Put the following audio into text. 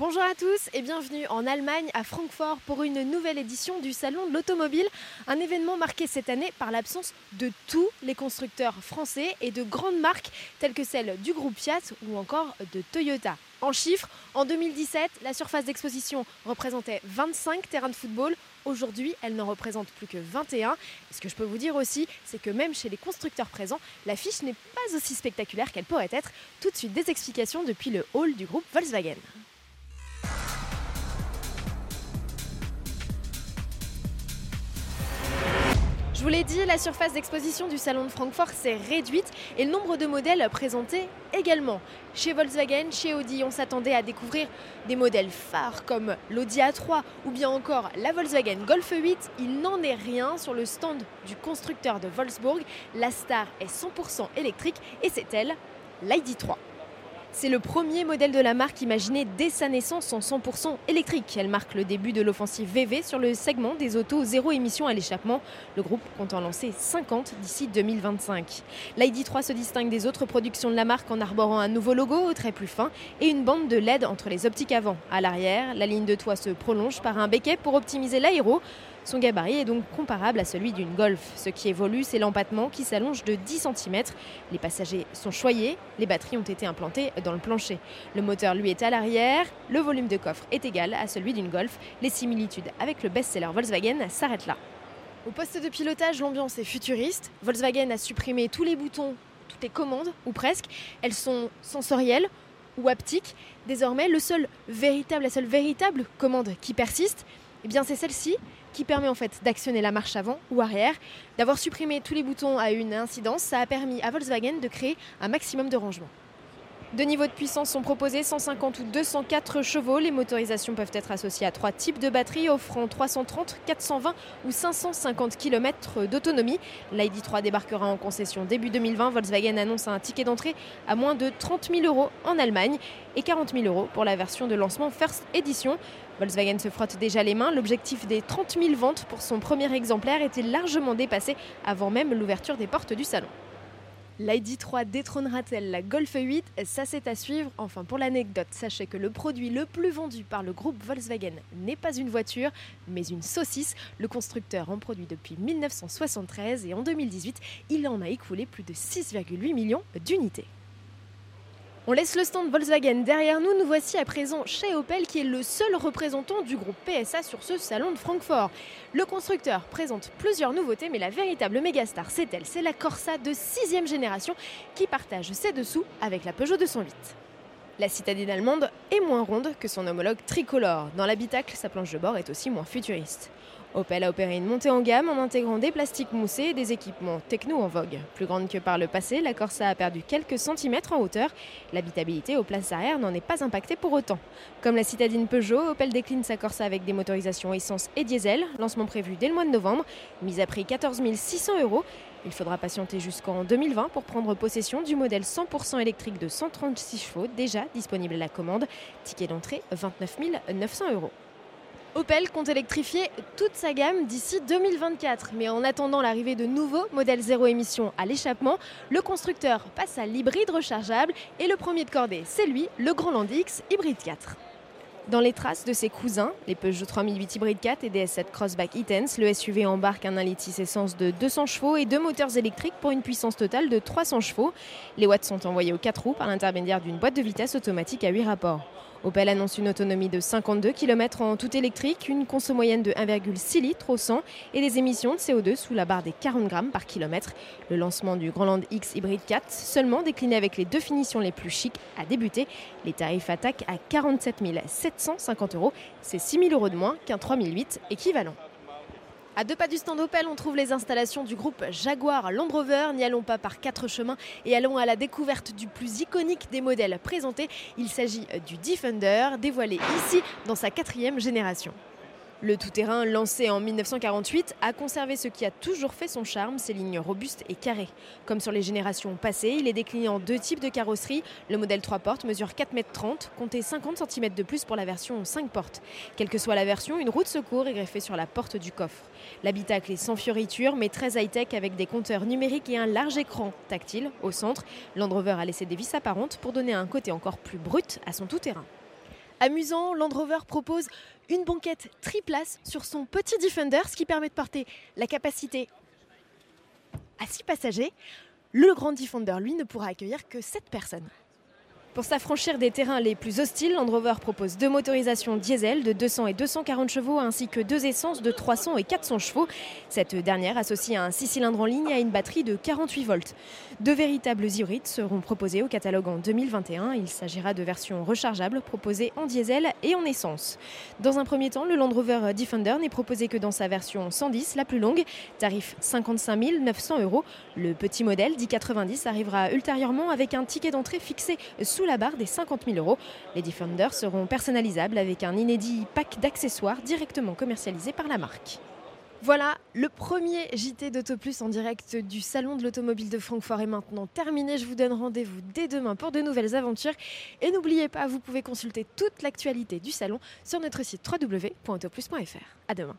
Bonjour à tous et bienvenue en Allemagne, à Francfort, pour une nouvelle édition du Salon de l'Automobile. Un événement marqué cette année par l'absence de tous les constructeurs français et de grandes marques telles que celles du groupe Fiat ou encore de Toyota. En chiffres, en 2017, la surface d'exposition représentait 25 terrains de football. Aujourd'hui, elle n'en représente plus que 21. Et ce que je peux vous dire aussi, c'est que même chez les constructeurs présents, l'affiche n'est pas aussi spectaculaire qu'elle pourrait être. Tout de suite, des explications depuis le hall du groupe Volkswagen. Je vous l'ai dit, la surface d'exposition du salon de Francfort s'est réduite et le nombre de modèles présentés également. Chez Volkswagen, chez Audi, on s'attendait à découvrir des modèles phares comme l'Audi A3 ou bien encore la Volkswagen Golf 8. Il n'en est rien sur le stand du constructeur de Wolfsburg. La star est 100% électrique et c'est elle, l'ID3. C'est le premier modèle de la marque imaginé dès sa naissance en 100% électrique. Elle marque le début de l'offensive VV sur le segment des autos zéro émission à l'échappement. Le groupe compte en lancer 50 d'ici 2025. L'ID3 se distingue des autres productions de la marque en arborant un nouveau logo au trait plus fin et une bande de LED entre les optiques avant. À l'arrière, la ligne de toit se prolonge par un béquet pour optimiser l'aéro. Son gabarit est donc comparable à celui d'une Golf. Ce qui évolue, c'est l'empattement qui s'allonge de 10 cm. Les passagers sont choyés, les batteries ont été implantées dans le plancher. Le moteur, lui, est à l'arrière, le volume de coffre est égal à celui d'une Golf. Les similitudes avec le best-seller Volkswagen s'arrêtent là. Au poste de pilotage, l'ambiance est futuriste. Volkswagen a supprimé tous les boutons, toutes les commandes, ou presque. Elles sont sensorielles ou haptiques. Désormais, le la seule véritable commande qui persiste, eh bien c'est celle-ci qui permet en fait d'actionner la marche avant ou arrière. D'avoir supprimé tous les boutons à une incidence, ça a permis à Volkswagen de créer un maximum de rangement. Deux niveaux de puissance sont proposés, 150 ou 204 chevaux. Les motorisations peuvent être associées à trois types de batteries offrant 330, 420 ou 550 km d'autonomie. L'ID3 débarquera en concession début 2020. Volkswagen annonce un ticket d'entrée à moins de 30 000 euros en Allemagne et 40 000 euros pour la version de lancement First Edition. Volkswagen se frotte déjà les mains. L'objectif des 30 000 ventes pour son premier exemplaire était largement dépassé avant même l'ouverture des portes du salon. L'ID3 détrônera-t-elle la Golf 8 Ça c'est à suivre. Enfin pour l'anecdote, sachez que le produit le plus vendu par le groupe Volkswagen n'est pas une voiture, mais une saucisse. Le constructeur en produit depuis 1973 et en 2018, il en a écoulé plus de 6,8 millions d'unités. On laisse le stand Volkswagen derrière nous, nous voici à présent chez Opel qui est le seul représentant du groupe PSA sur ce salon de Francfort. Le constructeur présente plusieurs nouveautés mais la véritable mégastar c'est elle, c'est la Corsa de 6 génération qui partage ses dessous avec la Peugeot 208. La citadine allemande est moins ronde que son homologue tricolore. Dans l'habitacle, sa planche de bord est aussi moins futuriste. Opel a opéré une montée en gamme en intégrant des plastiques moussés et des équipements techno en vogue. Plus grande que par le passé, la Corsa a perdu quelques centimètres en hauteur. L'habitabilité aux places arrière n'en est pas impactée pour autant. Comme la citadine Peugeot, Opel décline sa Corsa avec des motorisations essence et diesel. Lancement prévu dès le mois de novembre. Mise à prix 14 600 euros. Il faudra patienter jusqu'en 2020 pour prendre possession du modèle 100% électrique de 136 chevaux déjà disponible à la commande. Ticket d'entrée 29 900 euros. Opel compte électrifier toute sa gamme d'ici 2024. Mais en attendant l'arrivée de nouveaux modèles zéro émission à l'échappement, le constructeur passe à l'hybride rechargeable et le premier de cordée, c'est lui, le Grand Land X Hybride 4. Dans les traces de ses cousins, les Peugeot 3008 Hybrid 4 et DS7 Crossback e le SUV embarque un 1 essence de 200 chevaux et deux moteurs électriques pour une puissance totale de 300 chevaux. Les watts sont envoyés aux 4 roues par l'intermédiaire d'une boîte de vitesse automatique à 8 rapports. Opel annonce une autonomie de 52 km en tout électrique, une conso moyenne de 1,6 litres au 100 et des émissions de CO2 sous la barre des 40 grammes par kilomètre. Le lancement du Grand Land X Hybrid 4, seulement décliné avec les deux finitions les plus chics, a débuté. Les tarifs attaquent à 47 750 euros. C'est 6 000 euros de moins qu'un 3008 équivalent. À deux pas du stand Opel, on trouve les installations du groupe Jaguar Land Rover. N'y allons pas par quatre chemins et allons à la découverte du plus iconique des modèles présentés. Il s'agit du Defender, dévoilé ici dans sa quatrième génération. Le tout-terrain, lancé en 1948, a conservé ce qui a toujours fait son charme, ses lignes robustes et carrées. Comme sur les générations passées, il est décliné en deux types de carrosserie. Le modèle 3 portes mesure 4,30 m, comptez 50 cm de plus pour la version 5 portes. Quelle que soit la version, une roue de secours est greffée sur la porte du coffre. L'habitacle est sans fioriture, mais très high-tech avec des compteurs numériques et un large écran tactile au centre. Land Rover a laissé des vis apparentes pour donner un côté encore plus brut à son tout-terrain. Amusant, Land Rover propose une banquette triplace sur son petit Defender, ce qui permet de porter la capacité à 6 passagers. Le grand Defender, lui, ne pourra accueillir que 7 personnes. Pour s'affranchir des terrains les plus hostiles, Land Rover propose deux motorisations diesel de 200 et 240 chevaux ainsi que deux essences de 300 et 400 chevaux. Cette dernière associe un 6 cylindres en ligne à une batterie de 48 volts. Deux véritables hybrides seront proposés au catalogue en 2021. Il s'agira de versions rechargeables proposées en diesel et en essence. Dans un premier temps, le Land Rover Defender n'est proposé que dans sa version 110, la plus longue, tarif 55 900 euros. Le petit modèle, dit 90, arrivera ultérieurement avec un ticket d'entrée fixé sous la barre des 50 000 euros. Les Defenders seront personnalisables avec un inédit pack d'accessoires directement commercialisé par la marque. Voilà, le premier JT d'Autoplus en direct du Salon de l'Automobile de Francfort est maintenant terminé. Je vous donne rendez-vous dès demain pour de nouvelles aventures. Et n'oubliez pas, vous pouvez consulter toute l'actualité du salon sur notre site www.autoplus.fr. À demain.